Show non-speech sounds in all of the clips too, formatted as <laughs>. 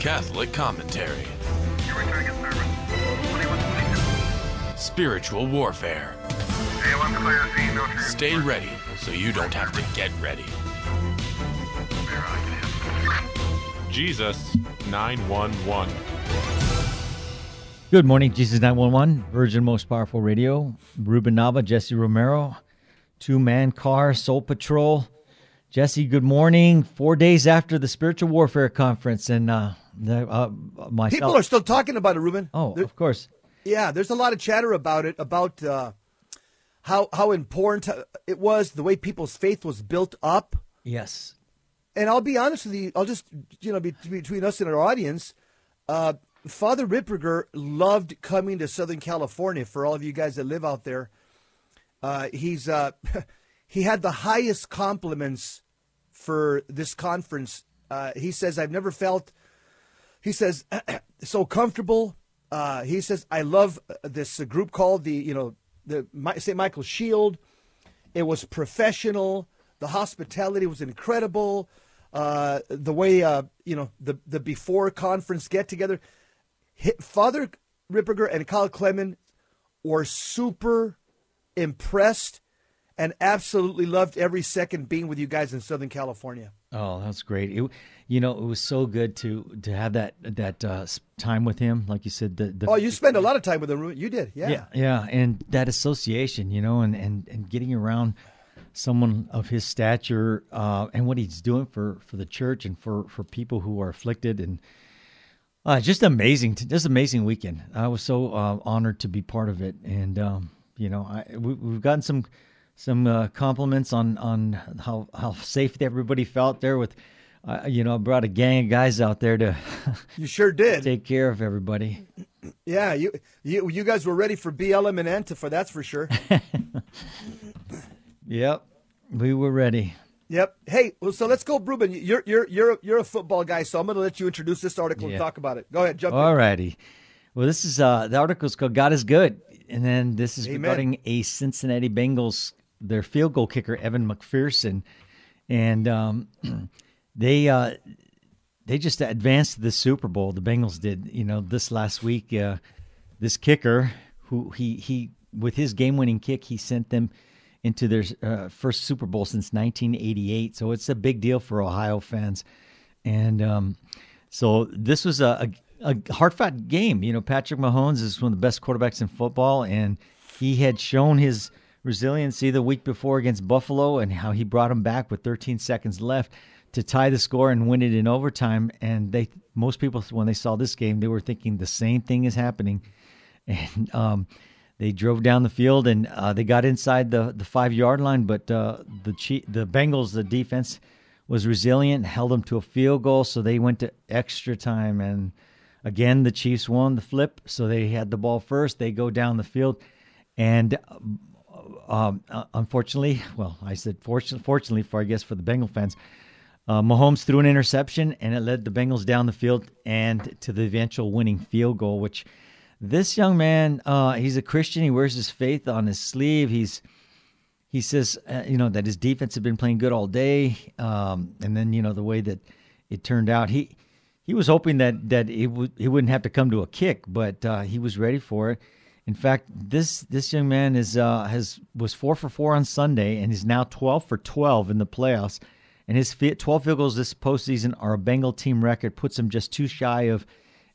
Catholic commentary. Spiritual warfare. Stay ready so you don't have to get ready. Jesus 911. Good morning, Jesus 911, Virgin Most Powerful Radio. Ruben Nava, Jesse Romero, Two Man Car, Soul Patrol. Jesse, good morning. Four days after the Spiritual Warfare Conference, and uh, uh, myself. People are still talking about it, Ruben. Oh, There- of course. yeah. There's a lot of chatter about it, about uh, how how important it was, the way people's faith was built up. Yes. And I'll be honest with you. I'll just you know be, between us and our audience, uh, Father Ripperger loved coming to Southern California. For all of you guys that live out there, uh, he's uh, <laughs> he had the highest compliments for this conference. Uh, he says, "I've never felt." He says, <clears throat> "so comfortable." Uh, he says, "I love uh, this group called the you know the St. Michael's Shield." It was professional. The hospitality was incredible. Uh, the way uh, you know the the before conference get together. Father Ripperger and Kyle Clement were super impressed and absolutely loved every second being with you guys in Southern California. Oh, that's great. It, you know, it was so good to to have that that uh, time with him. Like you said, the, the Oh, you spend a lot of time with him. You did, yeah. yeah, yeah, and that association, you know, and and and getting around someone of his stature uh, and what he's doing for for the church and for for people who are afflicted and uh, just amazing, just amazing weekend. I was so uh, honored to be part of it, and um, you know, I, we, we've gotten some some uh, compliments on on how how safe everybody felt there with. Uh, you know, I brought a gang of guys out there to You sure <laughs> did. take care of everybody. Yeah, you you you guys were ready for BLM and Antifa, that's for sure. <laughs> Yep, we were ready. yep. Hey, well, so let's go, Ruben. You're you're you're you're a football guy, so I'm going to let you introduce this article Yeah. and talk about it. Go ahead, jump. All righty. Well, this is uh, the article's called "God is Good," and then this is Amen. regarding a Cincinnati Bengals their field goal kicker Evan McPherson, and um, <clears throat> they uh, they just advanced to the Super Bowl. The Bengals did, you know, this last week. Uh, this kicker, who he he with his game winning kick, he sent them into their uh, first Super Bowl since 1988. So it's a big deal for Ohio fans, and um, so this was a, a, a hard fought game. You know, Patrick Mahomes is one of the best quarterbacks in football, and he had shown his resiliency the week before against Buffalo and how he brought them back with 13 seconds left to tie the score and win it in overtime. And they, most people, when they saw this game, they were thinking the same thing is happening. <laughs> And um, they drove down the field and uh, they got inside the, the five yard line, but uh, the Chief, the Bengals, the defense was resilient, held them to a field goal, so they went to extra time. And again, the Chiefs won the flip, so they had the ball first. They go down the field, and um, uh, unfortunately, well, I said fortunately, fortunately for I guess for the Bengal fans, uh, Mahomes threw an interception, and it led the Bengals down the field and to the eventual winning field goal. Which this young man, uh, he's a Christian. He wears his faith on his sleeve. He's he says, uh, you know, that his defense had been playing good all day, um, and then you know the way that it turned out, he he was hoping that that it would he wouldn't have to come to a kick, but uh, he was ready for it. In fact, this this young man is uh, has was four for four on Sunday, and he's now twelve for twelve in the playoffs. And his twelve field goals this postseason are a Bengal team record, puts him just two shy of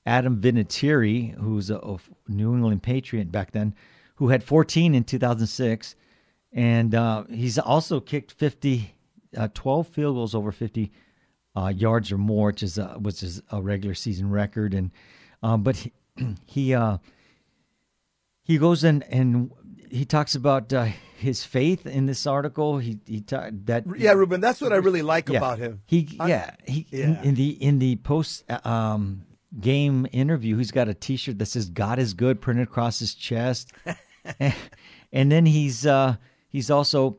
Adam Vinatieri, who's a, a New England Patriot back then, who had 14 in 2006 and uh, he's also kicked 50 uh, 12 field goals over 50 uh, yards or more which is a, which is a regular season record and um, but he <clears throat> he, uh, he goes in and he talks about uh, his faith in this article he he ta- that Yeah, Ruben, that's what I really like yeah. about him. He I- yeah he Yeah. In, in the in the post uh, um, game interview, he's got a T-shirt that says "God is good" printed across his chest, and, <laughs> and then he's uh, he's also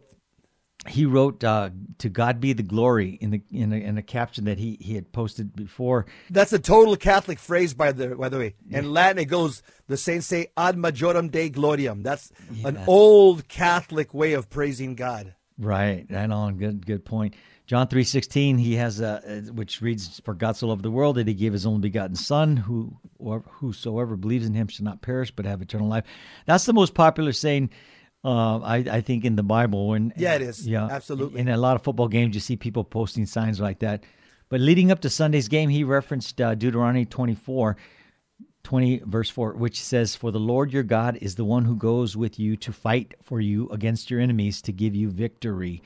he wrote uh, "To God be the glory" in the in a, in a caption that he he had posted before. That's a total Catholic phrase, by the by the way. In Latin, it goes the saints say "ad majorem Dei gloriam." That's an Yeah. old Catholic way of praising God. Right, right on. Good, good point. John three sixteen. He has a which reads, "For God so loved the world that He gave His only begotten Son, who or whosoever believes in Him shall not perish but have eternal life." That's the most popular saying, uh, I, I think, in the Bible. And Yeah, it is. Yeah, Absolutely. In a lot of football games, you see people posting signs like that. But leading up to Sunday's game, he referenced uh, Deuteronomy twenty four. 20 verse 4 which says for the lord your god is the one who goes with you to fight for you against your enemies to give you victory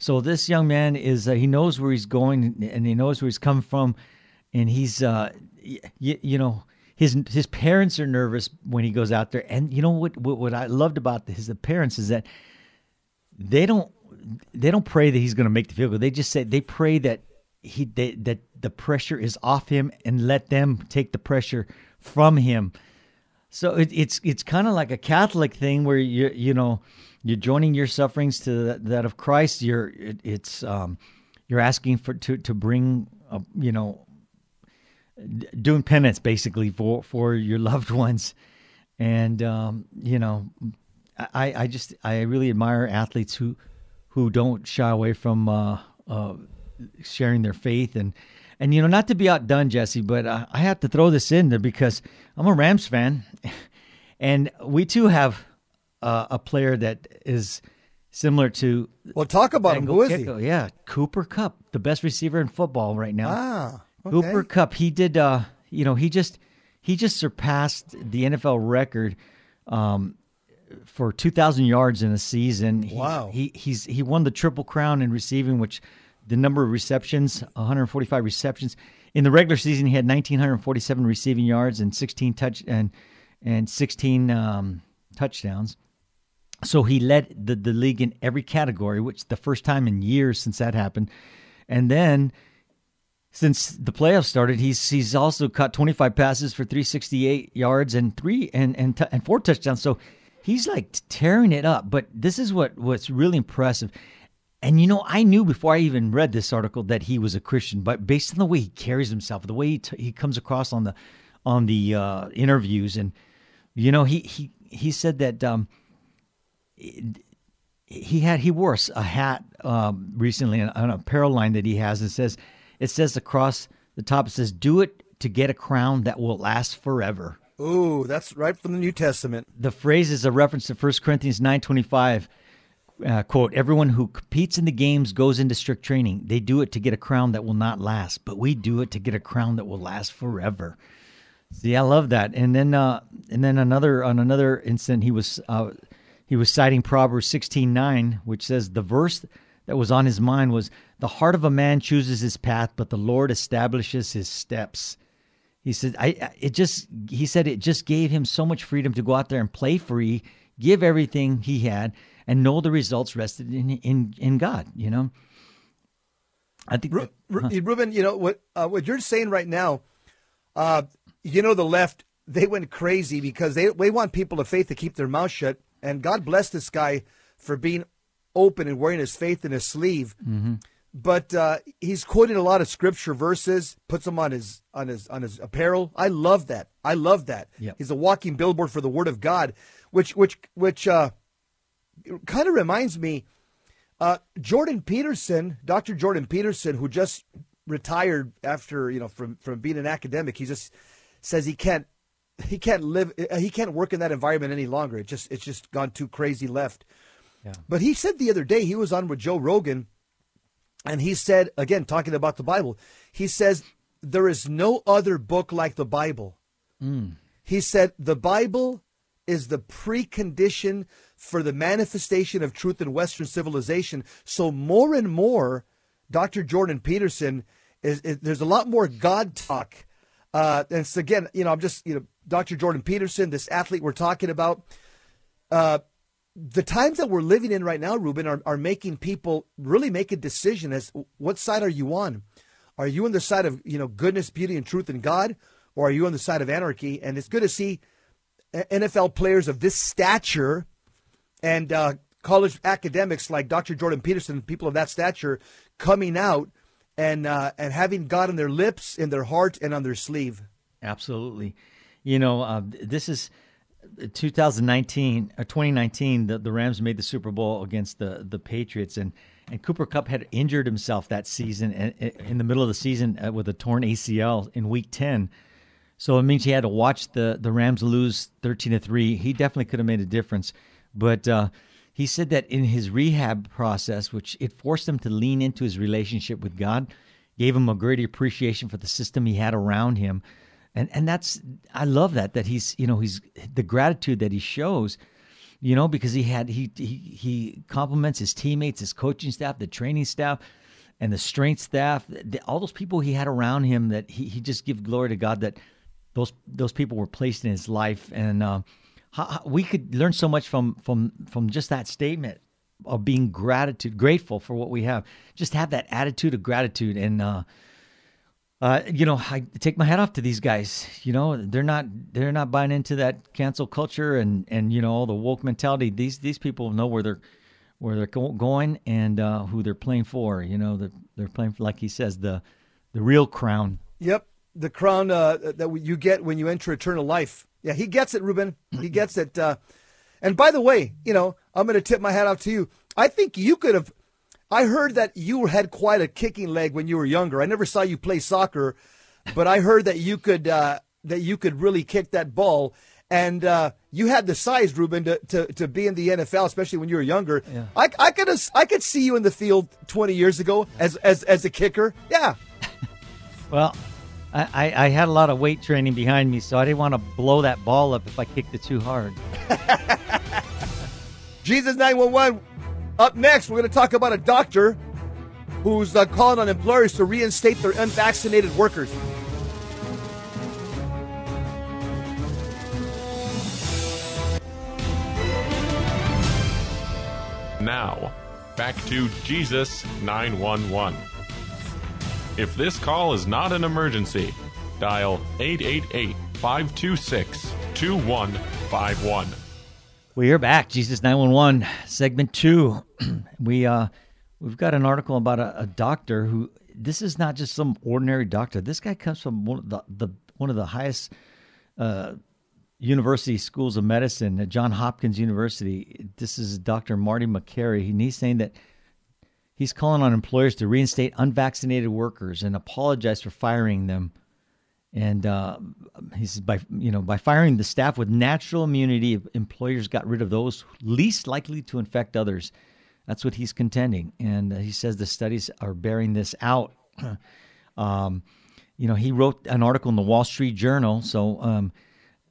so this young man is uh, he knows where he's going and he knows where he's come from and he's uh y- you know his his parents are nervous when he goes out there and you know what what, what i loved about his parents is that they don't they don't pray that he's going to make the field goal they just say they pray that he they, that the pressure is off him and let them take the pressure from him. So it, it's it's kind of like a Catholic thing where you you know you're joining your sufferings to that, that of Christ. You're it, it's um, you're asking for to to bring a, you know doing penance basically for for your loved <laughs> ones, and um, you know I I just I really admire athletes who who don't shy away from uh, uh, sharing their faith. And and you know not to be outdone jesse but uh, i have to throw this in there because i'm a rams fan. <laughs> And we too have uh, a player that is similar to Well, talk about him. Who is he? Yeah Cooper Kupp the best receiver in football right now. Ah, okay. Cooper Kupp, he did. Uh, you know, he just he just surpassed the NFL record um, for 2,000 yards in a season. He, Wow. He he's he won the triple crown in receiving, which the number of receptions, 145 receptions in the regular season. He had 1,947 receiving yards and 16 touch and and 16 um, touchdowns. So he led the, the league in every category, which the first time in years since that happened. And then since the playoffs started, he's he's also caught 25 passes for 368 yards and three and and t- and four touchdowns. So he's like tearing it up. But this is what what's really impressive. And you know, I knew before I even read this article that he was a Christian, but based on the way he carries himself, the way he, t- he comes across on the on the uh, interviews, and you know, he he he said that um, he had he wore a hat um, recently on a apparel line that he has. and says it says across the top it says "Do it to get a crown that will last forever." Ooh, that's right from the New Testament. The phrase is a reference to 1 Corinthians nine twenty five. Uh, quote, everyone who competes in the games goes into strict training. They do it to get a crown that will not last, but we do it to get a crown that will last forever. See, I love that. And then, uh, and then another on another incident, he was uh, he was citing Proverbs sixteen nine, which says the verse that was on his mind was, "The heart of a man chooses his path, but the Lord establishes his steps." He said, "I." I- It just he said it just gave him so much freedom to go out there and play free, give everything he had, and know the results rested in in in God. You know. I think. Ru- Ru- Ruben, you know what uh, what you're saying right now. Uh, you know the left they went crazy because they they want people of faith to keep their mouth shut, and God bless this guy for being open and wearing his faith in his sleeve. But uh, he's quoting a lot of scripture verses, puts them on his on his on his apparel. I love that. I love that. Yep. He's a walking billboard for the Word of God, which which which uh, kind of reminds me. Uh, Jordan Peterson, Dr. Jordan Peterson, who just retired after you know from from being an academic, he just says he can't he can't live he can't work in that environment any longer. It just it's just gone too crazy left. Yeah. But he said the other day he was on with Joe Rogan, and he said again talking about the Bible, he says there is no other book like the Bible. He said the Bible is the precondition for the manifestation of truth in Western civilization. So more and more, Dr. Jordan Peterson is, is there's a lot more God talk. Uh, and so again, you know, I'm just you know, Dr. Jordan Peterson, this athlete we're talking about. Uh, the times that we're living in right now, Ruben, are, are making people really make a decision as what side are you on? Are you on the side of you know goodness, beauty, and truth in God, or are you on the side of anarchy? And it's good to see NFL players of this stature and uh, college academics like Dr. Jordan Peterson, people of that stature, coming out and uh, and having God on their lips, in their heart, and on their sleeve. Absolutely. You know, uh, this is 2019 or 2019, the, the Rams made the Super Bowl against the the Patriots, and and Cooper Kupp had injured himself that season and in the middle of the season uh, with a torn ACL in Week 10. So it means he had to watch the the Rams lose 13 to three. He definitely could have made a difference, but. Uh, he said that in his rehab process, which it forced him to lean into his relationship with God, gave him a greater appreciation for the system he had around him, and and that's I love that that he's you know he's the gratitude that he shows, you know because he had he he he compliments his teammates, his coaching staff, the training staff, and the strength staff, all those people he had around him that he he just give glory to God that those those people were placed in his life and. Uh, how, we could learn so much from from from just that statement of being gratitude grateful for what we have just have that attitude of gratitude and uh uh, you know, I take my hat off to these guys. You know, they're not they're not buying into that cancel culture and and you know all the woke mentality. These these people know where they're where they're going and uh, who they're playing for. You know, they're, they're playing for, like he says, the the real crown. Yep, the crown uh, that you get when you enter eternal life. Yeah, he gets it, Ruben. He gets it. Uh, and by the way, you know, I'm going to tip my hat off to you. I think you could have. I heard that you had quite a kicking leg when you were younger. I never saw you play soccer, but I heard that you could uh, that you could really kick that ball. And uh, you had the size, Ruben, to, to, to be in the NFL, especially when you were younger. Yeah. I, I could I could see you in the field 20 years ago as as as a kicker. Yeah. <laughs> well, I, I had a lot of weight training behind me, so I didn't want to blow that ball up if I kicked it too hard. <laughs> Jesus 911. Up next, we're going to talk about a doctor who's uh, calling on employers to reinstate their unvaccinated workers. Now, back to Jesus 911. If this call is not an emergency, dial 888 526 2151. We are back, Jesus 911, segment two. <clears throat> we, uh, we've got an article about a, a, doctor who, this is not just some ordinary doctor. This guy comes from one of the, the one of the highest uh, university schools of medicine, at John Hopkins University. This is Dr. Marty Makary. He's saying that He's calling on employers to reinstate unvaccinated workers and apologize for firing them. And uh, he says by you know by firing the staff with natural immunity, employers got rid of those least likely to infect others. That's what he's contending, and uh, he says the studies are bearing this out. <clears throat> um, you know, he wrote an article in the Wall Street Journal, so um,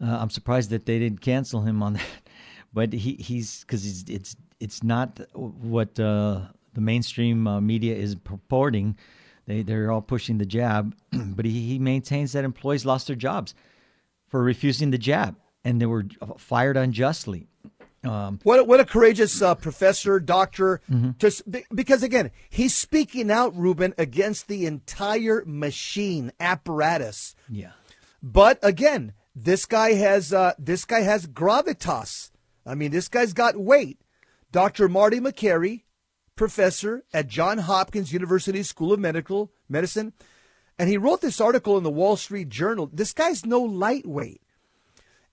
uh, I'm surprised that they didn't cancel him on <laughs> that. But he, he's because it's it's not what uh, the mainstream uh, media is purporting. They they're all pushing the jab, <clears throat> but he, he maintains that employees lost their jobs for refusing the jab, and they were fired unjustly. Um, what what a courageous uh, professor, doctor. Mm-hmm. Just because again, he's speaking out, Ruben, against the entire machine apparatus. Yeah. But again, this guy has uh, this guy has gravitas. I mean, this guy's got weight. Dr. Marty Makary, professor at Johns Hopkins University School of Medical Medicine, and he wrote this article in the Wall Street Journal. This guy's no lightweight.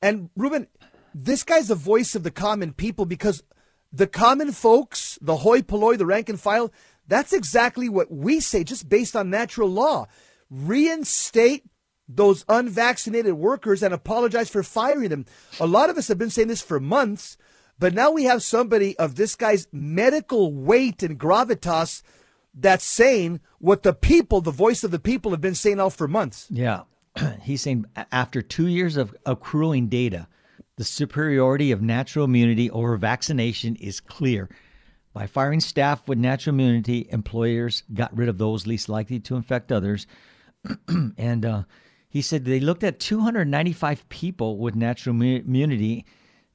And Ruben, this guy's the voice of the common people because the common folks, the hoi polloi, the rank and file, that's exactly what we say, just based on natural law. Reinstate those unvaccinated workers and apologize for firing them. A lot of us have been saying this for months. But now we have somebody of this guy's medical weight and gravitas that's saying what the people, the voice of the people, have been saying out for months. Yeah. <clears throat> He's saying after two years of accruing data, the superiority of natural immunity over vaccination is clear. By firing staff with natural immunity, employers got rid of those least likely to infect others. <clears throat> and uh, he said they looked at 295 people with natural immunity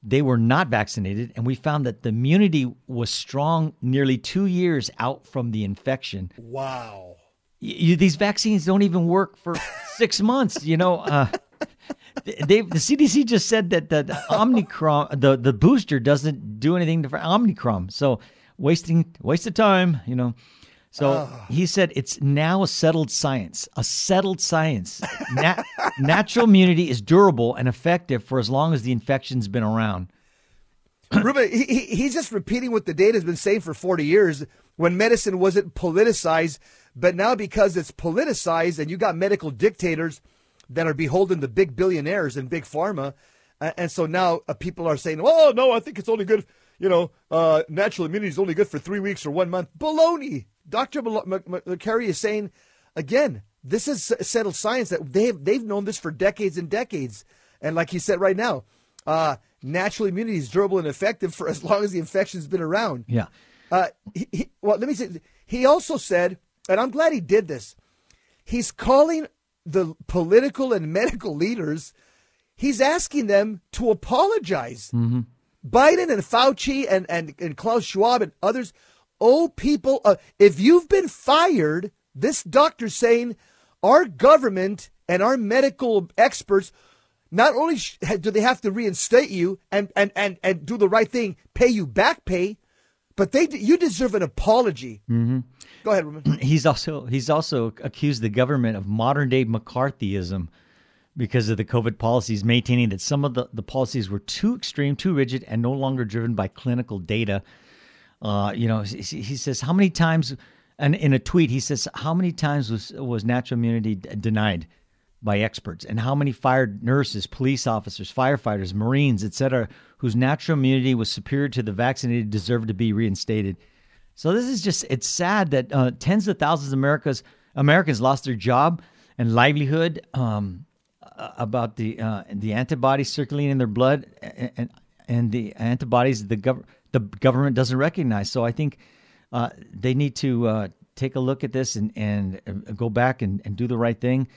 they were not vaccinated, and we found that the immunity was strong nearly two years out from the infection. Wow. You, these vaccines don't even work for <laughs> six months. You know, uh, they, the CDC just said that the, the Omicron, the, the booster doesn't do anything for Omicron. So wasting waste of time, you know. So he said it's now a settled science, a settled science. Na- <laughs> natural immunity is durable and effective for as long as the infection's been around. <clears throat> Ruben, he, he, he's just repeating what the data has been saying for 40 years when medicine wasn't politicized. But now, because it's politicized and you got medical dictators that are beholden to big billionaires and big pharma, uh, and so now uh, people are saying, "Oh no, I think it's only good. You know, uh, natural immunity is only good for three weeks or one month." Baloney. Doctor Makary is saying again. This is settled science that they've they've known this for decades and decades, and like he said right now, uh, natural immunity is durable and effective for <laughs> as long as the infection's been around. Yeah. Uh, he, he, well, let me say. He also said, and I'm glad he did this. He's calling the political and <laughs> medical leaders he's asking them to apologize. Mm-hmm. Biden and Fauci and, and, and Klaus Schwab and others, oh, people, uh, if you've been fired, this doctor's saying our government and our medical experts, not only do they have to reinstate you and, and, and, and do the right thing, pay you back pay, but they you deserve an apology. Mm-hmm. Go ahead, Roman. <clears throat> He's also he's also accused the government of modern day McCarthyism because of the COVID policies, maintaining that some of the, the policies were too extreme, too rigid, and no longer driven by clinical data. Uh, you know, he, says how many times, and in a tweet he says how many times was was natural immunity denied by experts, and how many fired nurses, police officers, firefighters, Marines, etc., whose natural immunity was superior to the vaccinated deserved to be reinstated. So this is just it's sad that uh, tens of thousands of Americas Americans lost their job and livelihood. Um, about the uh, the antibodies circulating in their blood and and the antibodies the gov- the government doesn't recognize. So I think uh, they need to uh, take a look at this and and go back and, and do the right thing.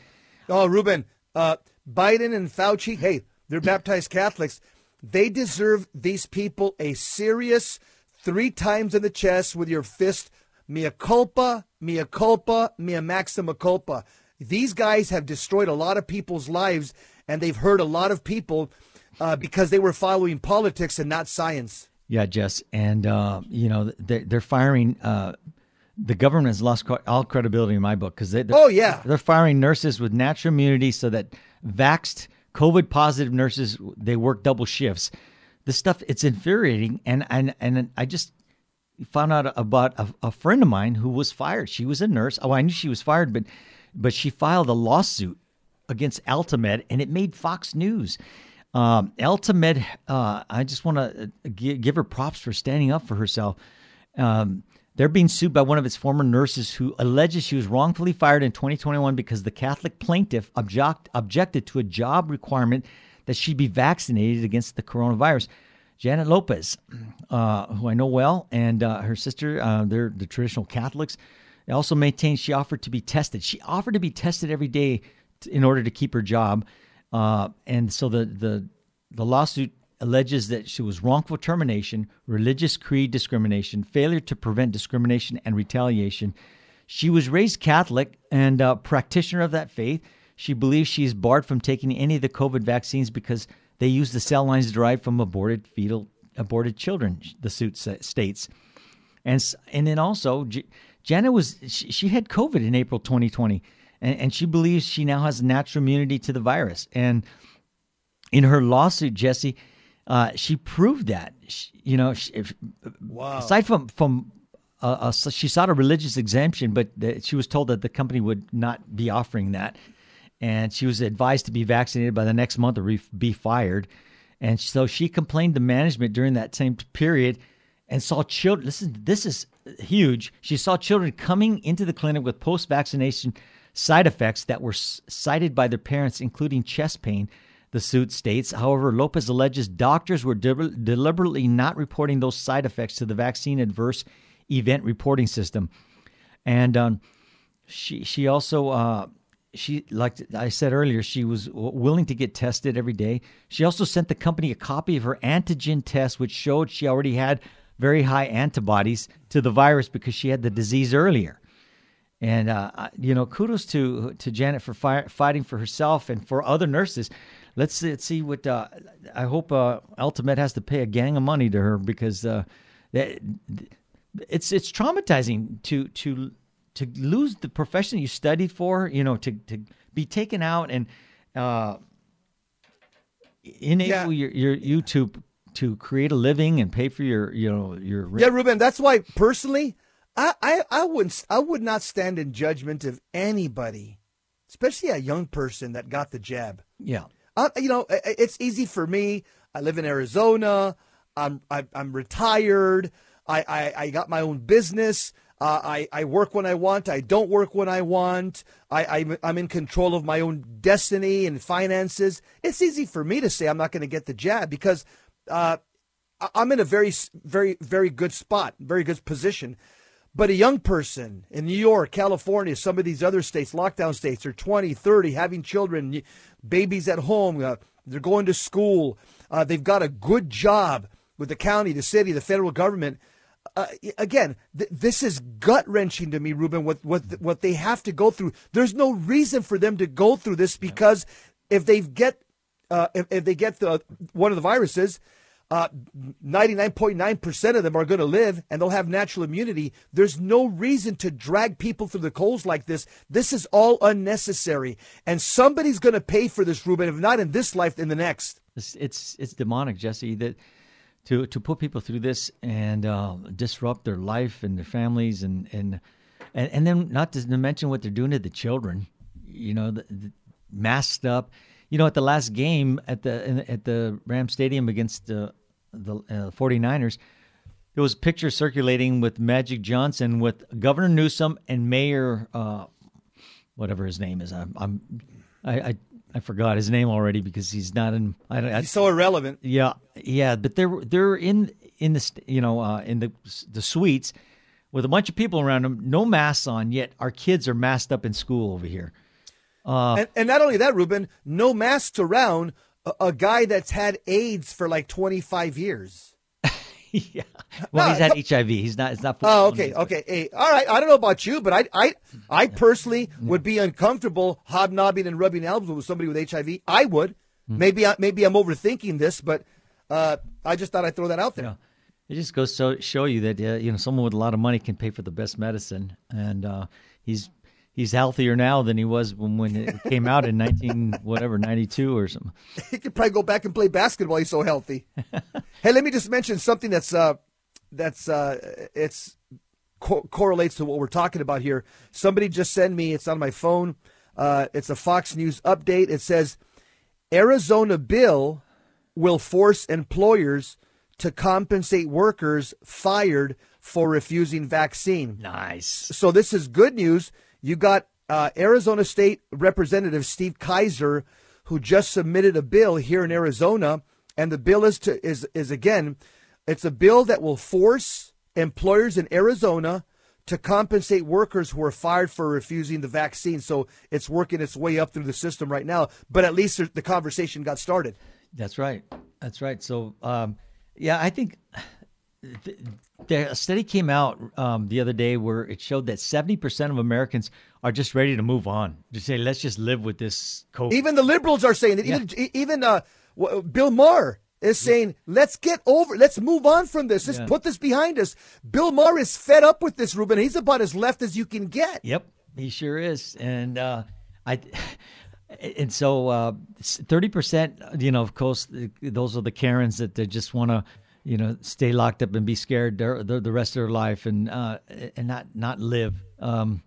Oh, Ruben, uh, Biden and Fauci, hey, they're <clears throat> baptized Catholics. They deserve these people a serious three times in the chest with your fist. Mea culpa, mea culpa, mea maxima culpa. These guys have destroyed a lot of people's lives, and they've hurt a lot of people uh, because they were following politics and not science. Yeah, Jess, and uh, you know they're, they're firing. Uh, the government has lost all credibility in my book because they. Oh yeah, they're firing nurses with natural immunity so that vaxed COVID positive nurses they work double shifts. This stuff it's infuriating, and and and I just found out about a, a friend of mine who was fired. She was a nurse. Oh, I knew she was fired, but but she filed a lawsuit against AltaMed, and it made Fox News. Um, uh, I just want to uh, give her props for standing up for herself. Um, they're being sued by one of its former nurses who alleges she was wrongfully fired in 2021 because the Catholic plaintiff object, objected to a job requirement that she be vaccinated against the coronavirus. Janet Lopez, uh, who I know well, and uh, her sister, uh, they're the traditional Catholics. They also maintained she offered to be tested. She offered to be tested every day in order to keep her job. Uh, and so the, the, the lawsuit alleges that she was wrongful termination, religious creed discrimination, failure to prevent discrimination, and retaliation. She was raised Catholic and a practitioner of that faith. She believes she is barred from taking any of the COVID vaccines because they use the cell lines derived from aborted fetal aborted children. The suit states, and and then also Janet was she, she had COVID in April 2020, and, and, she believes she now has natural immunity to the virus. And in her lawsuit, Jesse, uh, she proved that. She, you know, she, if, wow. aside from from uh, uh, she sought a religious exemption, but the, she was told that the company would not be offering that, and she was advised to be vaccinated by the next month or be fired. And so she complained to management during that same period and saw children. Listen, this is huge. She saw children coming into the clinic with post vaccination side effects that were cited by their parents, including chest pain. The suit states, however, Lopez alleges doctors were de- deliberately not reporting those side effects to the vaccine adverse event reporting system, and um, she she also uh, she like I said earlier, she was willing to get tested every day. She also sent the company a copy of her antigen test, which showed she already had very high antibodies to the virus because she had the disease earlier. And uh, you know, kudos to to Janet for fi- fighting for herself and for other nurses. Let's, let's see what uh, I hope uh, AltaMed has to pay a gang of money to her because uh, it's it's traumatizing to to to lose the profession you studied for, you know, to to be taken out and uh, enable Yeah. your, your you to to create a living and pay for your you know your Yeah, Ruben. That's why personally, I, I, I wouldn't, I would not stand in judgment of anybody, especially a young person that got the jab. yeah. Uh, you know, i- i- it's easy for me. I live in Arizona. I'm, I, I'm retired. I, I, I got my own business. Uh, I, I work when I want. I don't work when I want. I, I'm, I'm in control of my own destiny and finances. It's easy for me to say I'm not going to get the jab because uh, I- I'm in a very, very, very good spot, very good position. But a young person in New York, California, some of these other states, lockdown states, are 20, 30, having children, babies at home, uh, they're going to school, uh, they've got a good job with the county, the city, the federal government. Uh, again, th- this is gut wrenching to me, Ruben. What what what they have to go through. There's no reason for them to go through this because if they get uh, if, if they get the one of the viruses, uh, 99.9% of them are going to live and they'll have natural immunity. There's no reason to drag people through the coals like this. This is all unnecessary. And somebody's going to pay for this, Ruben, if not in this life, in the next. It's it's, it's demonic, Jesse. That to to put people through this and uh, disrupt their life and their families and and and, and then not to mention what they're doing to the children. You know, the, the masked up. You know, at the last game at the in, at the Ram Stadium against the the uh, 49ers, there was pictures circulating with Magic Johnson with Governor Newsom and Mayor uh, whatever his name is. I'm, I'm I, I I forgot his name already because he's not in. I, I, He's so irrelevant. yeah, yeah, but they're they're in in the you know uh, in the the suites with a bunch of people around them, no masks on. Yet our kids are masked up in school over here. And, and not only that, Ruben, no masks around a, a guy that's had AIDS for like 25 years. <laughs> yeah, well, he's No, had HIV. He's not. It's not. Oh, okay, okay. Hey, all right. I don't know about you, but I, I, I personally would be uncomfortable hobnobbing and rubbing elbows with somebody with HIV. I would. Maybe, I, maybe I'm overthinking this, but uh, I just thought I'd throw that out there. Yeah. It just goes to show you that uh, you know someone with a lot of money can pay for the best medicine, and uh, he's he's healthier now than he was when, when it <laughs> came out in nineteen whatever ninety two or something. <laughs> He could probably go back and play basketball. He's so healthy. <laughs> hey, let me just mention something that's uh, that's uh, it's co- correlates to what we're talking about here. Somebody just sent me. It's on my phone. Uh, it's a Fox News update. It says Arizona bill will force employers to compensate workers fired for refusing vaccine. Nice. So this is good news. You got uh, Arizona State Representative Steve Kaiser, who just submitted a bill here in Arizona, and the bill is to is is again, it's a bill that will force employers in Arizona to compensate workers who are fired for refusing the vaccine. So it's working its way up through the system right now, but at least the conversation got started. That's right. That's right. So, um, yeah, I think th- a study came out um, the other day where it showed that seventy percent of Americans are just ready to move on. Just say, let's just live with this COVID. Even the liberals are saying that. Even even uh, Bill Maher is saying, "Let's get over. Let's move on from this. Let's Yeah. put this behind us." Bill Maher is fed up with this, Ruben. He's about as left as you can get. Yep, he sure is, and uh, I. <laughs> And so, thirty percent, you know, of course, those are the Karens that they just want to, you know, stay locked up and be scared their, the, the rest of their life and uh, and not not live. Um,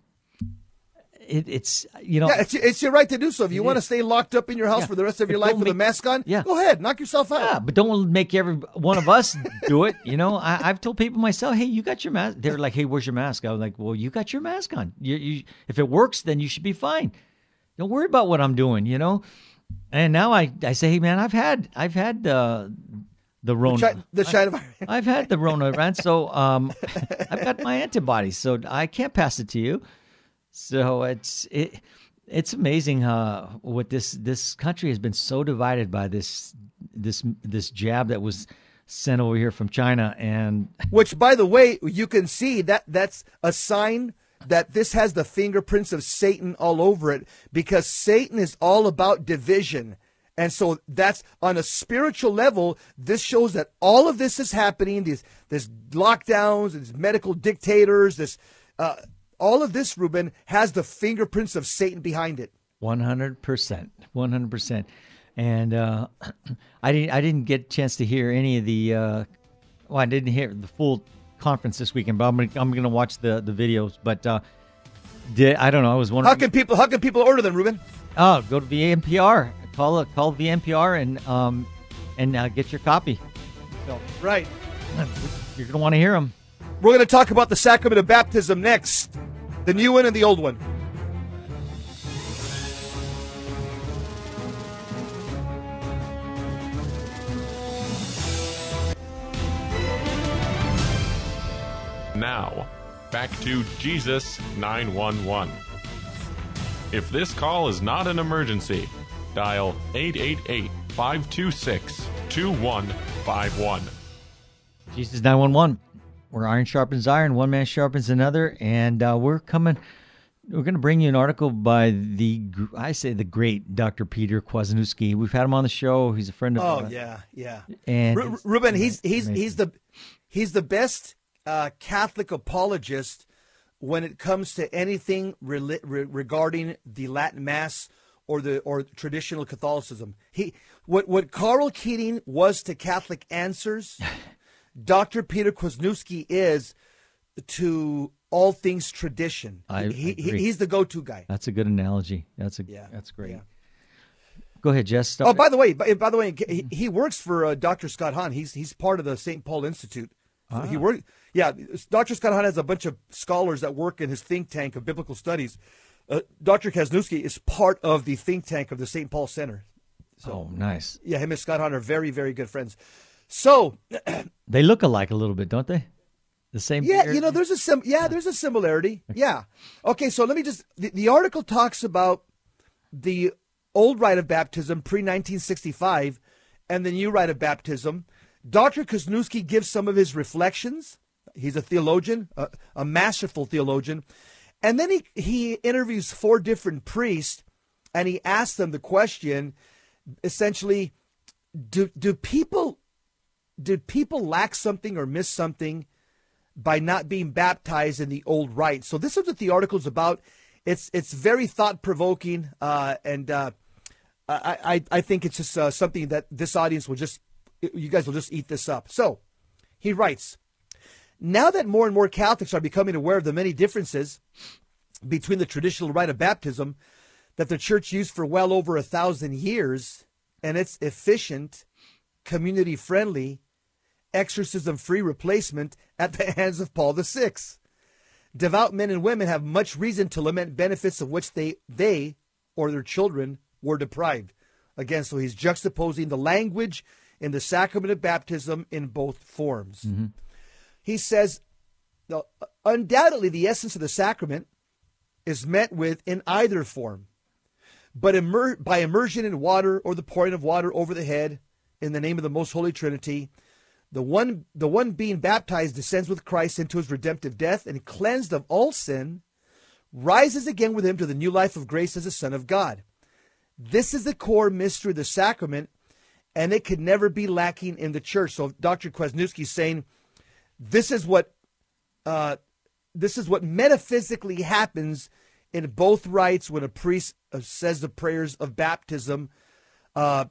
it, it's you know, Yeah, it's, it's your right to do so. If you want to stay locked up in your house Yeah. for the rest of your But life don't with a mask on, Yeah. go ahead, knock yourself out. Yeah, but don't make every one of us do it. You know, I, I've told people myself, "Hey, you got your mask." They're like, "Hey, where's your mask?" I was like, "Well, you got your mask on. You, you, if it works, then you should be fine. Don't worry about what I'm doing." You know. And now I, I say, "Hey, man, I've had, I've had the, the Rona. Chi- the China virus. <laughs> I've had the Rona, man. So, um, <laughs> I've got my antibodies, so I can't pass it to you. So it's it, it's amazing uh, what this this country has been so divided by this this this jab that was sent over here from China, and <laughs> Which, by the way, you can see that that's a sign that this has the fingerprints of Satan all over it because Satan is all about division. And so that's on a spiritual level, this shows that all of this is happening, these this lockdowns, these medical dictators, this uh, all of this, Ruben, has the fingerprints of Satan behind it. One hundred percent, one hundred percent. And uh, <clears throat> I didn't, I didn't get a chance to hear any of the. Uh, well, I didn't hear the full conference this weekend, but I'm gonna, I'm going to watch the the videos. But uh, did I don't know. I was wondering. How can people? How can people order them, Ruben? Oh, go to the NPR. Call call the NPR and um and uh, get your copy. So Right. <clears throat> you're going to want to hear them. We're going to talk about the sacrament of baptism next, the new one and the old one. Now, back to Jesus 911. If this call is not an emergency, dial 888 526 2151. Jesus 911. Where iron sharpens iron, one man sharpens another, and uh, we're coming. We're going to bring you an article by the, I say the great Dr. Peter Kwasniewski. We've had him on the show. He's a friend of. Oh uh, yeah, yeah. And Ru- Ruben, he's he's amazing. he's the he's the best uh, Catholic apologist when it comes to anything rela- re- regarding the Latin Mass or the or traditional Catholicism. He what what Karl Keating was to Catholic answers, <sighs> Dr. Peter Kwasniewski is to all things tradition. I he, he, he's the go-to guy. That's a good analogy. That's a Yeah, that's great. yeah. Go ahead, Jess. Oh, by the way, by, by the way, he, he works for uh, Dr. Scott Hahn. He's he's part of the St. Paul Institute. So He work, yeah. Dr. Scott Hahn has a bunch of scholars that work in his think tank of biblical studies. Uh, Dr. Kwasniewski is part of the think tank of the St. Paul Center. oh, nice. Yeah, him and Scott Hahn are very, very good friends. So, <clears throat> They look alike a little bit, don't they? The same. yeah, beard? you know, there's a sim- yeah, there's a similarity. Yeah. Okay, so let me just the, the article talks about the old rite of baptism pre 1965 and the new rite of baptism. Dr. Kwasniewski gives some of his reflections. He's a theologian, a, a masterful theologian. And then he, he interviews four different priests and he asks them the question essentially do, do people did people lack something or miss something by not being baptized in the old rite. So this is what the article is about. It's it's very thought provoking, uh, and uh, I, I I think it's just uh, something that this audience will just you guys will just eat this up. So he writes, now that more and more Catholics are becoming aware of the many differences between the traditional rite of baptism that the church used for well over a thousand years and its efficient, community friendly, exorcism free replacement at the <laughs> hands of Paul VI. Devout men and women have much reason to lament benefits of which they, they or their children were deprived. Again, so he's juxtaposing the language in the sacrament of baptism in both forms. Mm-hmm. He says, "Now, uh, undoubtedly, the essence of the sacrament is met with in either form, but immer- by immersion in water or the pouring of water over the head in the name of the most holy Trinity, the one the one being baptized descends with Christ into his redemptive death and cleansed of all sin, rises again with him to the new life of grace as a son of God. This is the core mystery of the sacrament, and it could never be lacking in the church. So Dr. Kwasniewski is saying this is what uh, this is what metaphysically happens in both rites when a priest uh, says the prayers of baptism. Uh,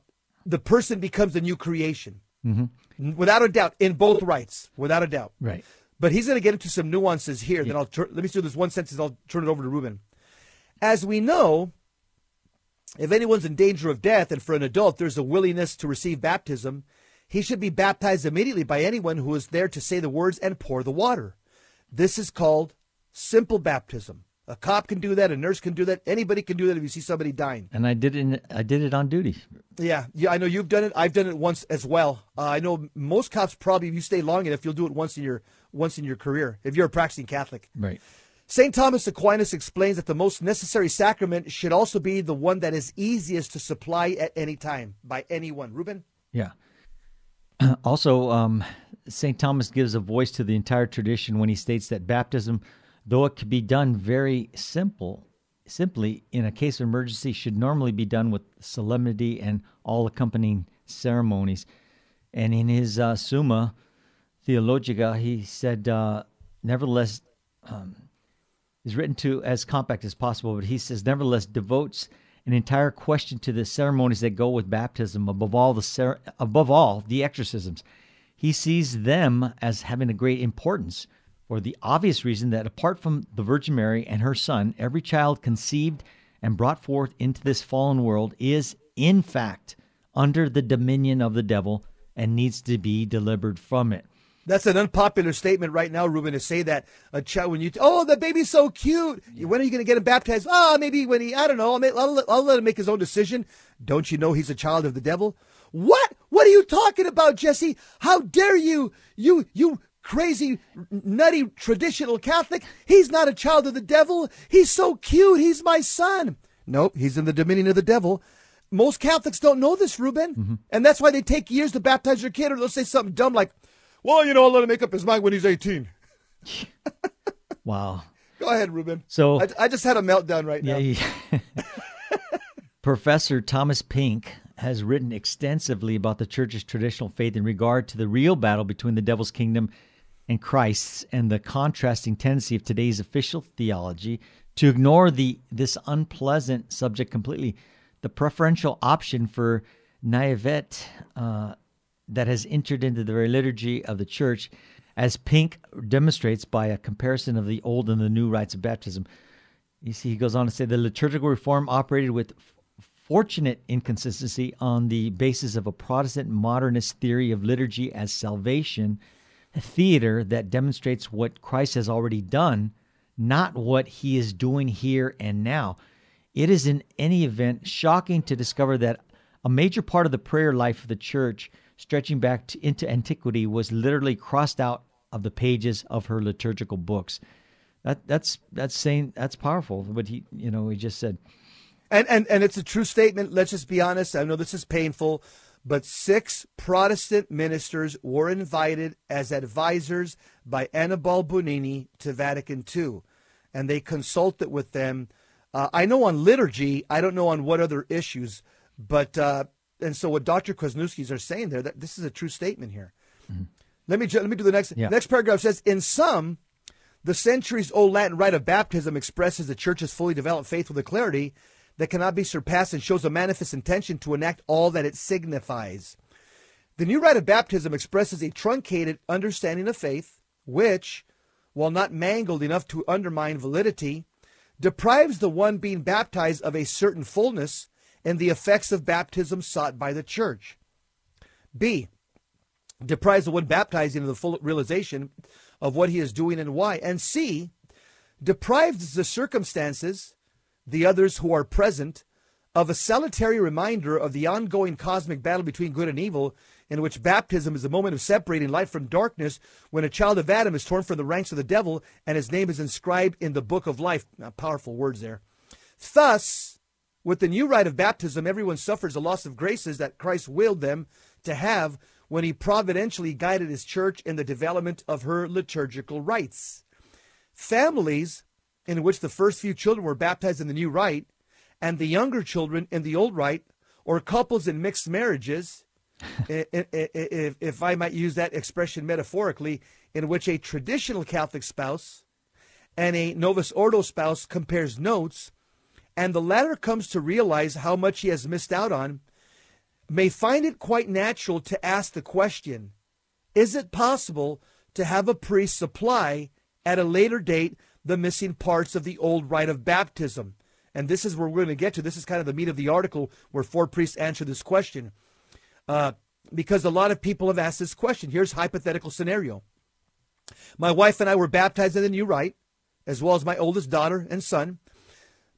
the person becomes a new creation, without a doubt, in both rites, without a doubt. Right. But he's going to get into some nuances here. Then I'll tur- let me do this one sentence. I'll turn it over to Ruben. As we know, if anyone's in danger of death, and for an adult there's a willingness to receive baptism, he should be baptized immediately by anyone who is there to say the words and pour the water. This is called simple baptism. A cop can do that. A nurse can do that. Anybody can do that if you see somebody dying. And I did it. In, I did it on duty. Yeah, yeah. I know you've done it. I've done it once as well. Uh, I know most cops probably, if you stay long enough, you'll do it once in your once in your career if you're a practicing Catholic. Right. St. Thomas Aquinas explains that the most necessary sacrament should also be the one that is easiest to supply at any time by anyone. Ruben? Yeah. <clears throat> Also, um, St. Thomas gives a voice to the entire tradition when he states that baptism, though it could be done very simple, simply in a case of emergency, should normally be done with solemnity and all accompanying ceremonies. And in his uh, Summa Theologica, he said, uh, nevertheless, um, is written to as compact as possible, but he says nevertheless devotes an entire question to the ceremonies that go with baptism above all the cer- above all the exorcisms. He sees them as having a great importance for the obvious reason that apart from the Virgin Mary and her son, every child conceived and brought forth into this fallen world is in fact under the dominion of the devil and needs to be delivered from it. That's an unpopular statement right now, Ruben, to say that a child when you oh the baby's so cute. When are you going to get him baptized? Oh, maybe when he I don't know. I'll, make, I'll, I'll let him make his own decision. Don't you know he's a child of the devil? What? What are you talking about, Jesse? How dare you? You you crazy nutty traditional Catholic? He's not a child of the devil. He's so cute. He's my son. Nope, he's in the dominion of the devil. Most Catholics don't know this, Ruben, Mm-hmm. and that's why they take years to baptize your kid, or they'll say something dumb like, "Well, you know, I'll let him make up his mind when he's 18." <laughs> Wow. Go ahead, Ruben. So- I, I just had a meltdown right now. Yeah. he- <laughs> Professor Thomas Pink has written extensively about the church's traditional faith in regard to the real battle between the devil's kingdom and Christ's and the contrasting tendency of today's official theology to ignore the this unpleasant subject completely. The preferential option for naivete uh, that has entered into the very liturgy of the church, as Pink demonstrates by a comparison of the old and the new rites of baptism. You see, he goes on to say the liturgical reform operated with fortunate inconsistency on the basis of a Protestant modernist theory of liturgy as salvation, a theater that demonstrates what Christ has already done, not what he is doing here and now. It is, in any event, shocking to discover that a major part of the prayer life of the church, stretching back to, into antiquity, was literally crossed out of the pages of her liturgical books. That that's that's saying that's powerful. What he you know he just said. And, and and it's a true statement. Let's just be honest. I know this is painful, but six Protestant ministers were invited as advisors by Annibal Bugnini to Vatican II, and they consulted with them. Uh, I know on liturgy. I don't know on what other issues, but uh, and so what Dr. Kwasniewski's are saying there that this is a true statement here. Mm-hmm. Let me let me do the next Yeah. next paragraph says in some the centuries old Latin rite of baptism expresses the church's fully developed faith with a clarity that cannot be surpassed and shows a manifest intention to enact all that it signifies. The new rite of baptism expresses a truncated understanding of faith, which, while not mangled enough to undermine validity, deprives the one being baptized of a certain fullness and the effects of baptism sought by the church. B deprives the one baptizing of the full realization of what he is doing and why. And C, deprives the circumstances, the others who are present, of a salutary reminder of the ongoing cosmic battle between good and evil, in which baptism is the moment of separating light from darkness, when a child of Adam is torn from the ranks of the devil and his name is inscribed in the book of life. Now, powerful words there. Thus, with the new rite of baptism, everyone suffers a loss of graces that Christ willed them to have when he providentially guided his church in the development of her liturgical rites. Families in which the first few children were baptized in the new rite and the younger children in the old rite, or couples in mixed marriages, <laughs> if, if I might use that expression metaphorically, in which a traditional Catholic spouse and a Novus Ordo spouse compares notes, and the latter comes to realize how much he has missed out on, may find it quite natural to ask the question Is it possible to have a priest supply at a later date the missing parts of the old rite of baptism? And this is where we're going to get to. This is kind of the meat of the article where four priests answer this question. Uh, because a lot of people have asked this question. Here's hypothetical scenario. My wife and I were baptized in the new rite, as well as my oldest daughter and son.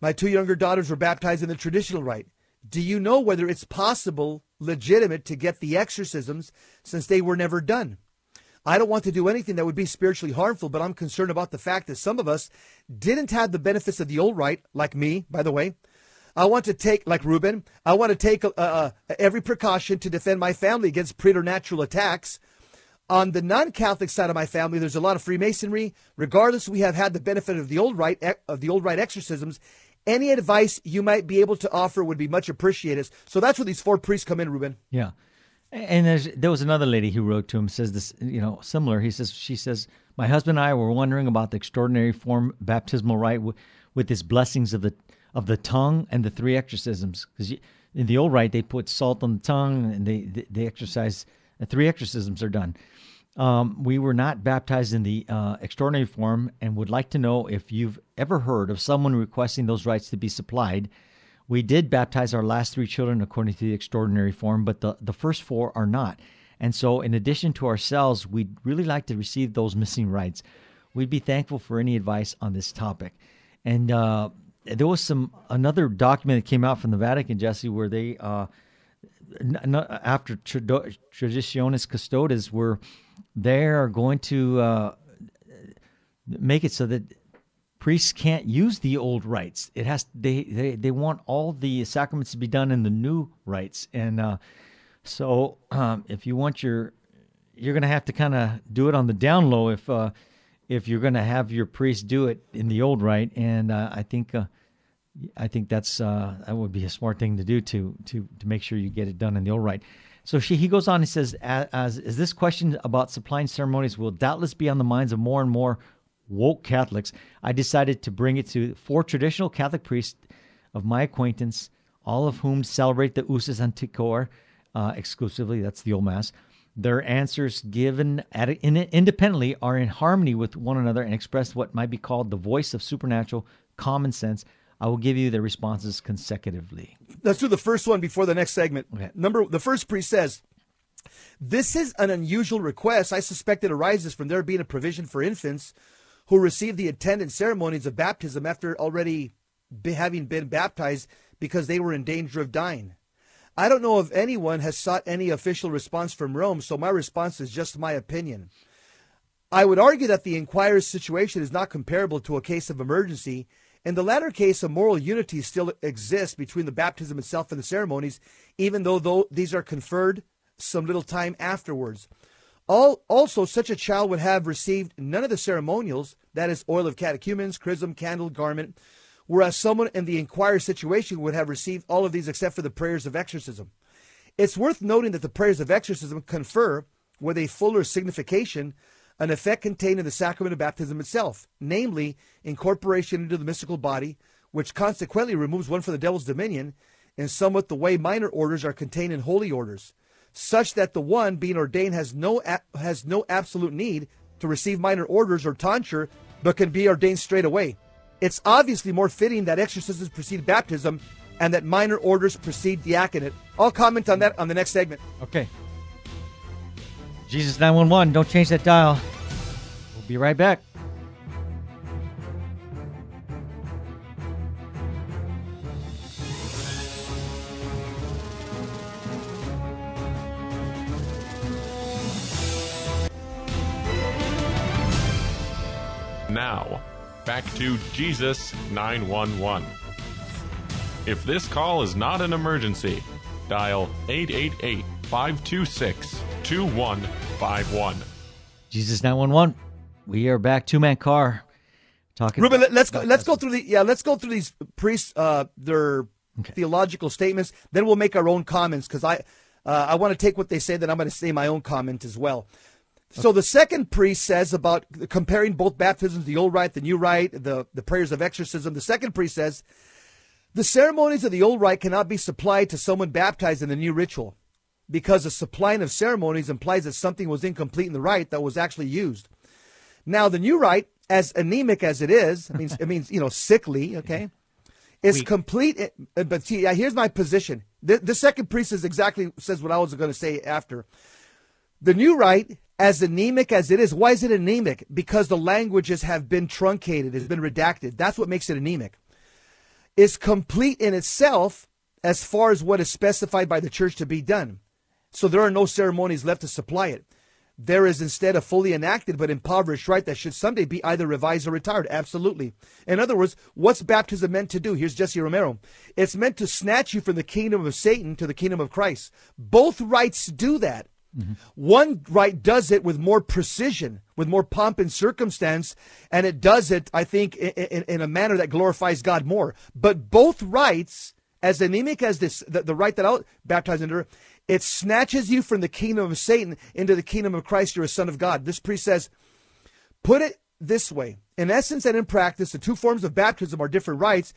My two younger daughters were baptized in the traditional rite. Do you know whether it's possible, legitimate, to get the exorcisms since they were never done? I don't want to do anything that would be spiritually harmful, but I'm concerned about the fact that some of us didn't have the benefits of the old rite, like me, by the way. I want to take, like Reuben, I want to take uh, uh, every precaution to defend my family against preternatural attacks. On the non-Catholic side of my family, there's a lot of Freemasonry. Regardless, we have had the benefit of the old rite of the old rite exorcisms. Any advice you might be able to offer would be much appreciated. So that's where these four priests come in, Ruben. Yeah. And there was another lady who wrote to him says this, you know, similar. He says she says my husband and I were wondering about the extraordinary form baptismal rite w- with his blessings of the of the tongue and the three exorcisms because in the old rite they put salt on the tongue and they they, they exercise uh, three exorcisms are done. Um, we were not baptized in the uh, extraordinary form and would like to know if you've ever heard of someone requesting those rites to be supplied we did baptize our last three children according to the extraordinary form, but the, the first four are not. And so, in addition to ourselves, we'd really like to receive those missing rites. We'd be thankful for any advice on this topic. And uh, there was some another document that came out from the Vatican, Jesse, where they uh, after Traditionis Custodes, were they are going to uh, make it so that priests can't use the old rites. It has they they they want all the sacraments to be done in the new rites, and uh, so um, if you want your, you're going to have to kind of do it on the down low if uh, if you're going to have your priest do it in the old rite, and uh, I think. I think that's uh, that would be a smart thing to do to to to make sure you get it done in the old rite. So she, he goes on and says, as, as, as this question about supplying ceremonies will doubtless be on the minds of more and more woke Catholics, I decided to bring it to four traditional Catholic priests of my acquaintance, all of whom celebrate the Usus Antiquior uh, exclusively. That's the old Mass. Their answers given at, in, independently are in harmony with one another and express what might be called the voice of supernatural common sense. I will give you the responses consecutively. Let's do the first one before the next segment. Okay. Number the first priest says, "This is an unusual request. I suspect it arises from there being a provision for infants who receive the attendant ceremonies of baptism after already be, having been baptized because they were in danger of dying. I don't know if anyone has sought any official response from Rome, so my response is just my opinion. I would argue that the inquirer's situation is not comparable to a case of emergency. In the latter case, a moral unity still exists between the baptism itself and the ceremonies, even though, though these are conferred some little time afterwards. All, also, such a child would have received none of the ceremonials, that is, oil of catechumens, chrism, candle, garment, whereas someone in the inquirer situation would have received all of these except for the prayers of exorcism. It's worth noting that the prayers of exorcism confer, with a fuller signification, an effect contained in the sacrament of baptism itself, namely, incorporation into the mystical body, which consequently removes one from the devil's dominion, in somewhat the way minor orders are contained in holy orders such that the one being ordained has no has no absolute need to receive minor orders or tonsure, but can be ordained straight away. It's obviously more fitting that exorcisms precede baptism and that minor orders precede diaconate. I'll comment on that on the next segment. Okay. Jesus 911, don't change that dial. We'll be right back. Now, back to Jesus 911. If this call is not an emergency, dial 888 526 2151. Jesus 911. We are back, two man car. Talking Ruben, let, us go, let's go through the yeah, let's go through these priests uh, their okay. theological statements. Then we'll make our own comments because I uh, I want to take what they say. Then I'm going to say my own comment as well. So the second priest says about comparing both baptisms, the old rite, the new rite, the, the prayers of exorcism. The second priest says the ceremonies of the old rite cannot be supplied to someone baptized in the new ritual because the supplying of ceremonies implies that something was incomplete in the rite that was actually used. Now, the new rite, as anemic as it is, it means, it means you know, sickly, okay, is Weak. complete. Eh, eh, but see, here's my position. The, the second priest is exactly says what I was going to say after. The new rite as anemic as it is. Why is it anemic? Because the languages have been truncated, has been redacted. That's what makes it anemic. Is complete in itself as far as what is specified by the church to be done. So there are no ceremonies left to supply it. There is instead a fully enacted but impoverished rite that should someday be either revised or retired. Absolutely. In other words, what's baptism meant to do? Here's Jesse Romero. It's meant to snatch you from the kingdom of Satan to the kingdom of Christ. Both rites do that. Mm-hmm. One rite does it with more precision, with more pomp and circumstance, and it does it, I think, in, in, in a manner that glorifies God more. But both rites, as anemic as this, the, the rite that I'll baptize under, it snatches you from the kingdom of Satan into the kingdom of Christ. You're a son of God. This priest says, put it this way. In essence and in practice, the two forms of baptism are different rites.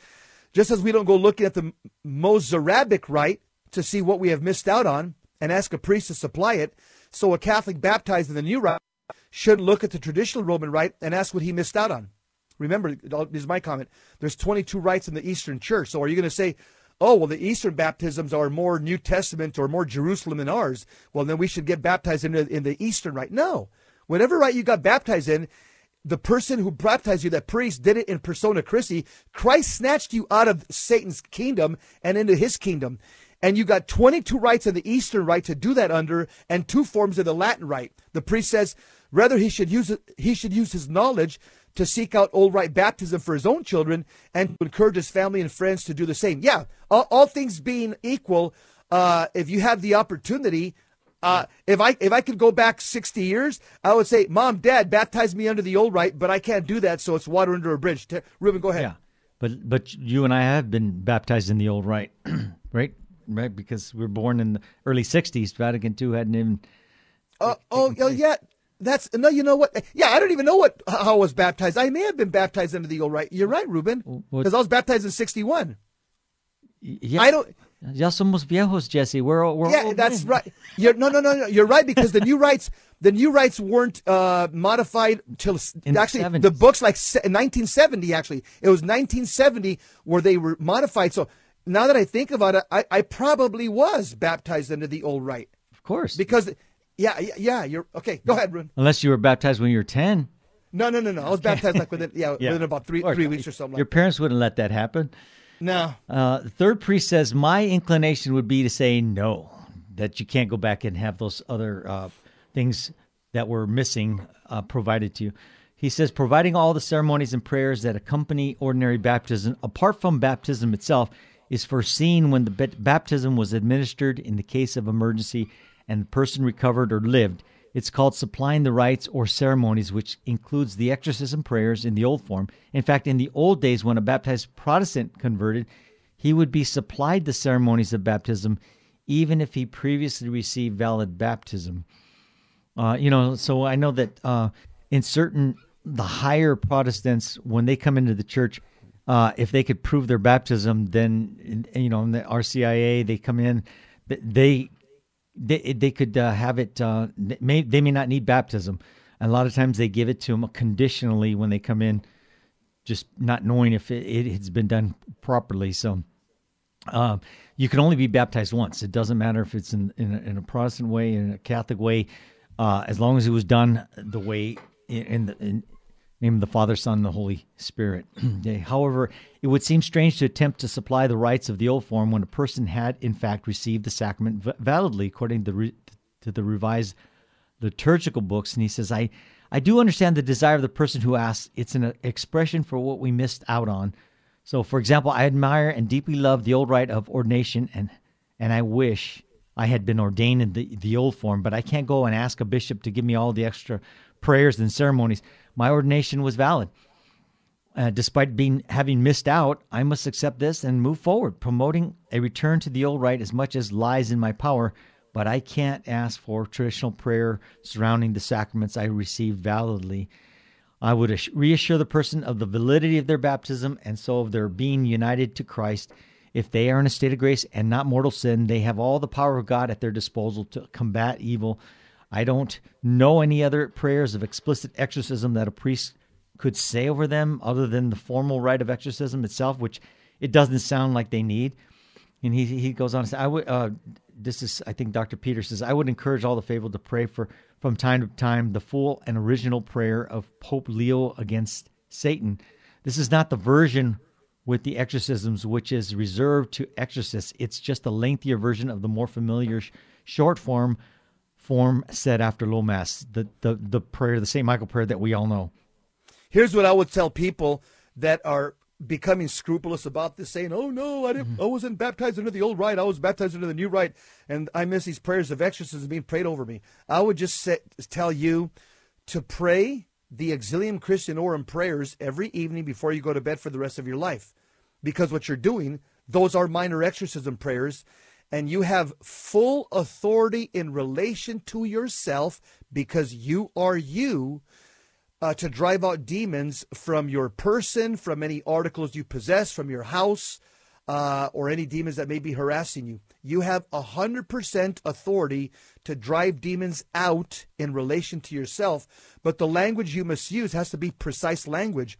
Just as we don't go looking at the Mozarabic rite to see what we have missed out on and ask a priest to supply it, so a Catholic baptized in the new rite shouldn't look at the traditional Roman rite and ask what he missed out on. Remember, this is my comment. There's 22 rites in the Eastern Church. So are you going to say, oh, well, the Eastern baptisms are more New Testament or more Jerusalem than ours? Well, then we should get baptized in the, in the Eastern rite. No. Whatever rite you got baptized in, the person who baptized you, that priest, did it in persona Christi. Christ snatched you out of Satan's kingdom and into his kingdom. And you got 22 rites in the Eastern rite to do that under, and two forms of the Latin rite. The priest says, rather he should use he should use his knowledge to seek out old rite baptism for his own children and to encourage his family and friends to do the same. Yeah, all, all things being equal, uh, if you have the opportunity, uh, if I if I could go back 60 years, I would say, Mom, Dad, baptize me under the old rite, but I can't do that, so it's water under a bridge. T- Ruben, go ahead. Yeah, but but you and I have been baptized in the old rite, <clears throat> right? Right, because we were born in the early 60s. Vatican II hadn't even. Uh, oh, oh, yeah. That's no, you know what? Yeah, I don't even know what how I was baptized. I may have been baptized into the old rite. You're right, Ruben, because I was baptized in '61. Yeah, I don't. Ya somos viejos, Jesse. We're we're yeah, old that's men. right. You're no, no, no, no. You're right because the new rites, the new rites weren't uh, modified till In the actually 70s. the books like 1970. Actually, it was 1970 where they were modified. So now that I think about it, I, I probably was baptized into the old rite. Of course, because, yeah, yeah, yeah. You're okay. Go ahead, Ruben. unless you were baptized when you were 10. No, no, no, no. I was baptized like within yeah, <laughs> Yeah. within about three course. three weeks or something. Your Like parents wouldn't let that happen. No. Uh, the third priest says, My inclination would be to say no, that you can't go back and have those other uh, things that were missing uh, provided to you. He says, providing all the ceremonies and prayers that accompany ordinary baptism, apart from baptism itself, is foreseen when the ba- baptism was administered in the case of emergency and the person recovered or lived. It's called supplying the rites or ceremonies, which includes the exorcism prayers in the old form. In fact, in the old days, when a baptized Protestant converted, he would be supplied the ceremonies of baptism, even if he previously received valid baptism. Uh, you know, so I know that uh, in certain the higher Protestants, when they come into the church, uh, if they could prove their baptism, then you know, in the RCIA, they come in, they they they could uh, have it. Uh, they may they may not need baptism. And a lot of times they give it to them conditionally when they come in, just not knowing if it, it has been done properly. So um, you can only be baptized once. It doesn't matter if it's in in a, in a Protestant way, in a Catholic way, uh, as long as it was done the way in, in the in, name of the Father, Son, and the Holy Spirit. <clears throat> However, it would seem strange to attempt to supply the rites of the old form when a person had, in fact, received the sacrament validly, according to the, re- to the revised liturgical books. And he says, I, I do understand the desire of the person who asks. It's an expression for what we missed out on. So, for example, I admire and deeply love the old rite of ordination, and, and I wish I had been ordained in the, the old form, but I can't go and ask a bishop to give me all the extra prayers and ceremonies. My ordination was valid. Uh, despite being having missed out, I must accept this and move forward, promoting a return to the old rite as much as lies in my power. But I can't ask for traditional prayer surrounding the sacraments I received validly. I would reassure the person of the validity of their baptism and so of their being united to Christ. If they are in a state of grace and not mortal sin, they have all the power of God at their disposal to combat evil. I don't know any other prayers of explicit exorcism that a priest could say over them other than the formal rite of exorcism itself, which it doesn't sound like they need. And he he goes on to say, I would. Uh, this is, I think, Dr. Peter says, I would encourage all the faithful to pray for from time to time the full and original prayer of Pope Leo against Satan. This is not the version with the exorcisms, which is reserved to exorcists. It's just a lengthier version of the more familiar sh- short form form said after low mass, the the the prayer, the Saint Michael prayer that we all know. Here's what I would tell people that are becoming scrupulous about this, saying, "Oh no, I didn't. Mm-hmm. I wasn't baptized under the old rite. I was baptized under the new rite, and I miss these prayers of exorcism being prayed over me." I would just say, tell you to pray the Auxilium Christianorum prayers every evening before you go to bed for the rest of your life, because what you're doing, those are minor exorcism prayers. And you have full authority in relation to yourself because you are you uh, to drive out demons from your person, from any articles you possess, from your house, uh, or any demons that may be harassing you. You have 100% authority to drive demons out in relation to yourself, but the language you must use has to be precise language.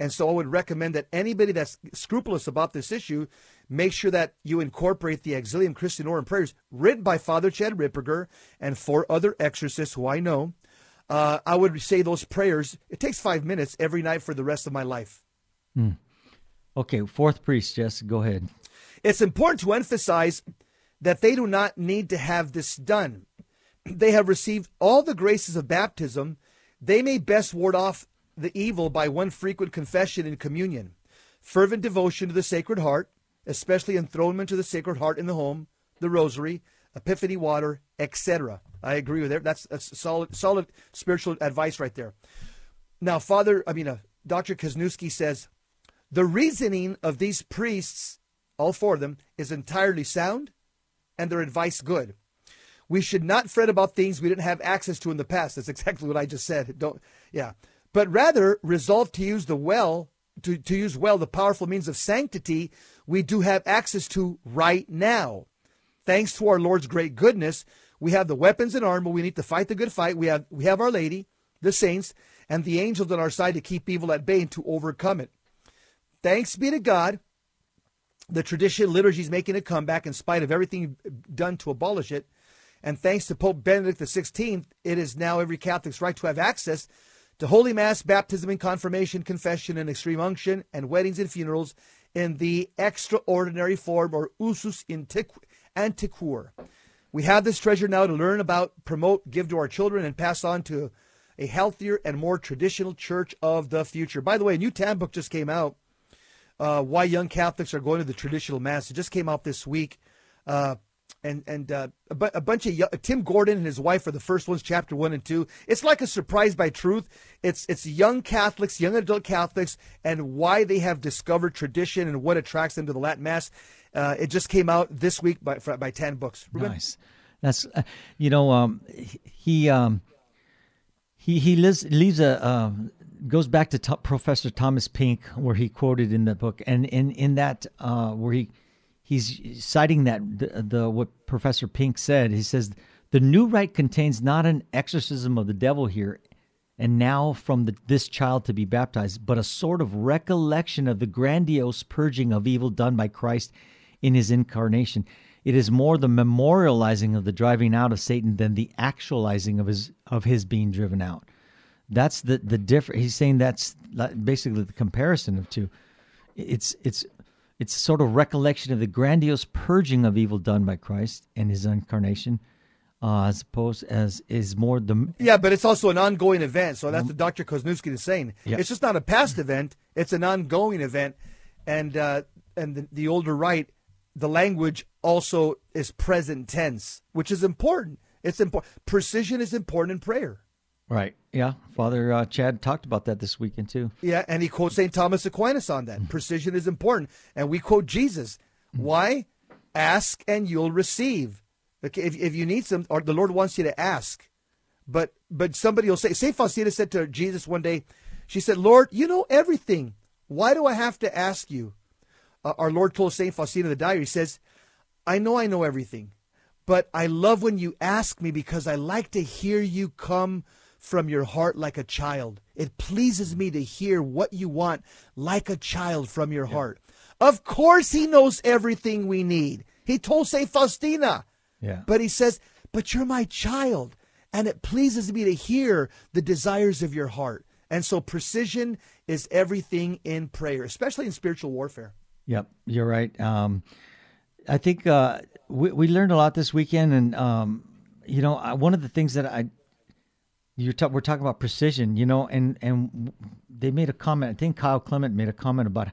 And so I would recommend that anybody that's scrupulous about this issue make sure that you incorporate the Auxilium Christianorum prayers written by Father Chad Ripperger and four other exorcists who I know. Uh, I would say those prayers. It takes five minutes every night for the rest of my life. Hmm. Okay, fourth priest, Jess, go ahead. It's important to emphasize that they do not need to have this done. <clears throat> They have received all the graces of baptism. They may best ward off the evil by one frequent confession in communion, fervent devotion to the Sacred Heart, especially enthronement to the Sacred Heart in the home, the Rosary, Epiphany water, etc. I agree with that. That's, that's solid, solid spiritual advice right there. Now, Father, I mean, uh, Dr. Kwasniewski says the reasoning of these priests, all four of them, is entirely sound and their advice good. We should not fret about things we didn't have access to in the past. That's <laughs> exactly what I just said. Don't, yeah. But rather resolve to use the well, to, to use well the powerful means of sanctity we do have access to right now. Thanks to our Lord's great goodness, we have the weapons and armor we need to fight the good fight. We have we have our lady, the saints, and the angels on our side to keep evil at bay and to overcome it. Thanks be to God. The tradition liturgy is making a comeback in spite of everything done to abolish it. And thanks to Pope Benedict XVI, it is now every Catholic's right to have access to Holy Mass, baptism and confirmation, confession and extreme unction, and weddings and funerals in the extraordinary form or usus antiquior. We have this treasure now to learn about, promote, give to our children, and pass on to a healthier and more traditional church of the future. By the way, a new Tan book just came out uh, why young Catholics are going to the traditional mass. It just came out this week, uh, and and uh, a, bu- a, bunch of Tim Gordon and his wife are the first ones, chapter one and two. It's like a surprise by truth. It's it's young Catholics, young adult Catholics, and why they have discovered tradition and what attracts them to the Latin Mass. Uh, it just came out this week by by Tan Books. Ruben? Nice. That's uh, you know um, he um, he he lives, leaves a um, goes back to t- Professor Thomas Pink, where he quoted in the book, and in in that uh, where he he's citing that the, the what Professor Pink said. He says the new rite contains not an exorcism of the devil here, and now from the, this child to be baptized, but a sort of recollection of the grandiose purging of evil done by Christ in his incarnation. It is more the memorializing of the driving out of Satan than the actualizing of his of his being driven out. That's the the difference. He's saying that's basically the comparison of two. It's it's it's sort of recollection of the grandiose purging of evil done by Christ and His incarnation, uh, as opposed as is more the yeah. But it's also an ongoing event. So that's um, what Dr. Kwasniewski is saying. Yeah. It's just not a past event. It's an ongoing event, and uh, and the, the older rite, the language also is present tense, which is important. It's important. Precision is important in prayer. Right. Yeah. Father uh, Chad talked about that this weekend too. Yeah, and he quotes St. Thomas Aquinas on that. Precision is important. And we quote Jesus. Why? Ask and you'll receive. Okay, if, if you need some, or the Lord wants you to ask. But but somebody will say, St. Faustina said to Jesus one day, she said, Lord, you know everything. Why do I have to ask you? Uh, our Lord told St. Faustina the diary, he says, I know I know everything, but I love when you ask me because I like to hear you come from your heart like a child. It pleases me to hear what you want like a child from your yeah. heart. Of course, he knows everything we need. He told St. Faustina. Yeah. But he says, But you're my child, and it pleases me to hear the desires of your heart. And so, precision is everything in prayer, especially in spiritual warfare. Yep, you're right. Um, I think uh, we, we learned a lot this weekend, and um, you know, one of the things that I you're ta- we're talking about precision, you know, and and they made a comment. I think Kyle Clement made a comment about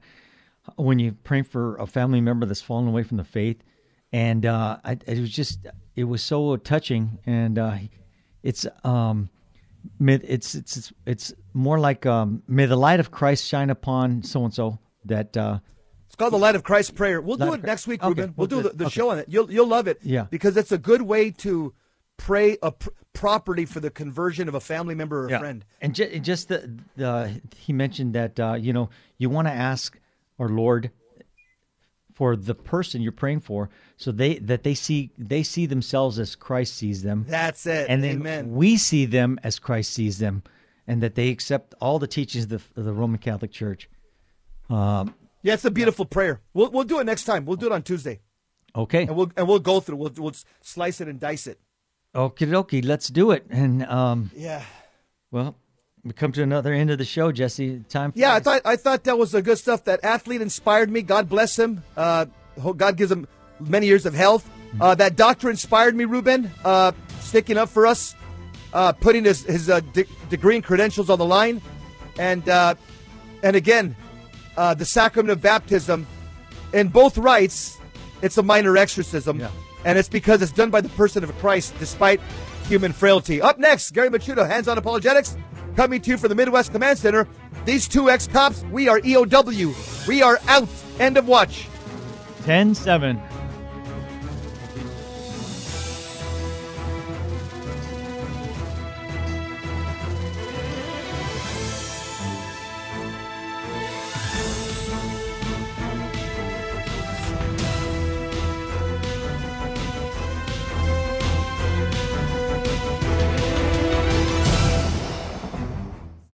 when you pray for a family member that's fallen away from the faith, and uh, I, it was just it was so touching, and uh, it's um, it's it's it's it's more like um, may the light of Christ shine upon so and so that uh, It's called the Light of Christ prayer. We'll Light do it next week, Okay, Ruben. We'll we'll do do the, the Okay. show on it. You'll you'll love it. Yeah. Because it's a good way to pray a pr- properly for the conversion of a family member or a friend. And ju- just the, the he mentioned that uh, you know you want to ask our Lord for the person you're praying for, so they that they see they see themselves as Christ sees them, That's it. and then Amen. we see them as Christ sees them, and that they accept all the teachings of the, of the Roman Catholic Church. Um, yeah, it's a beautiful prayer. We'll we'll do it next time. We'll do it on Tuesday, okay, and we'll and we'll go through. We'll we'll slice it and dice it. Okie dokie, let's do it. And um, Yeah. well, we come to another end of the show, Jesse. Time. Yeah, I thought I thought that was the good stuff. That athlete inspired me. God bless him. Uh, God gives him many years of health. Uh, that doctor inspired me, Ruben. Uh, sticking up for us, uh, putting his his uh, de- degree and credentials on the line, and uh, and again, uh, the sacrament of baptism. In both rites, it's a minor exorcism, Yeah. And it's because it's done by the person of Christ, despite human frailty. Up next, Gary Michuta, Hands On Apologetics, coming to you from the Midwest Command Center. These two ex cops, we are EOW. We are out. End of watch. 10 7.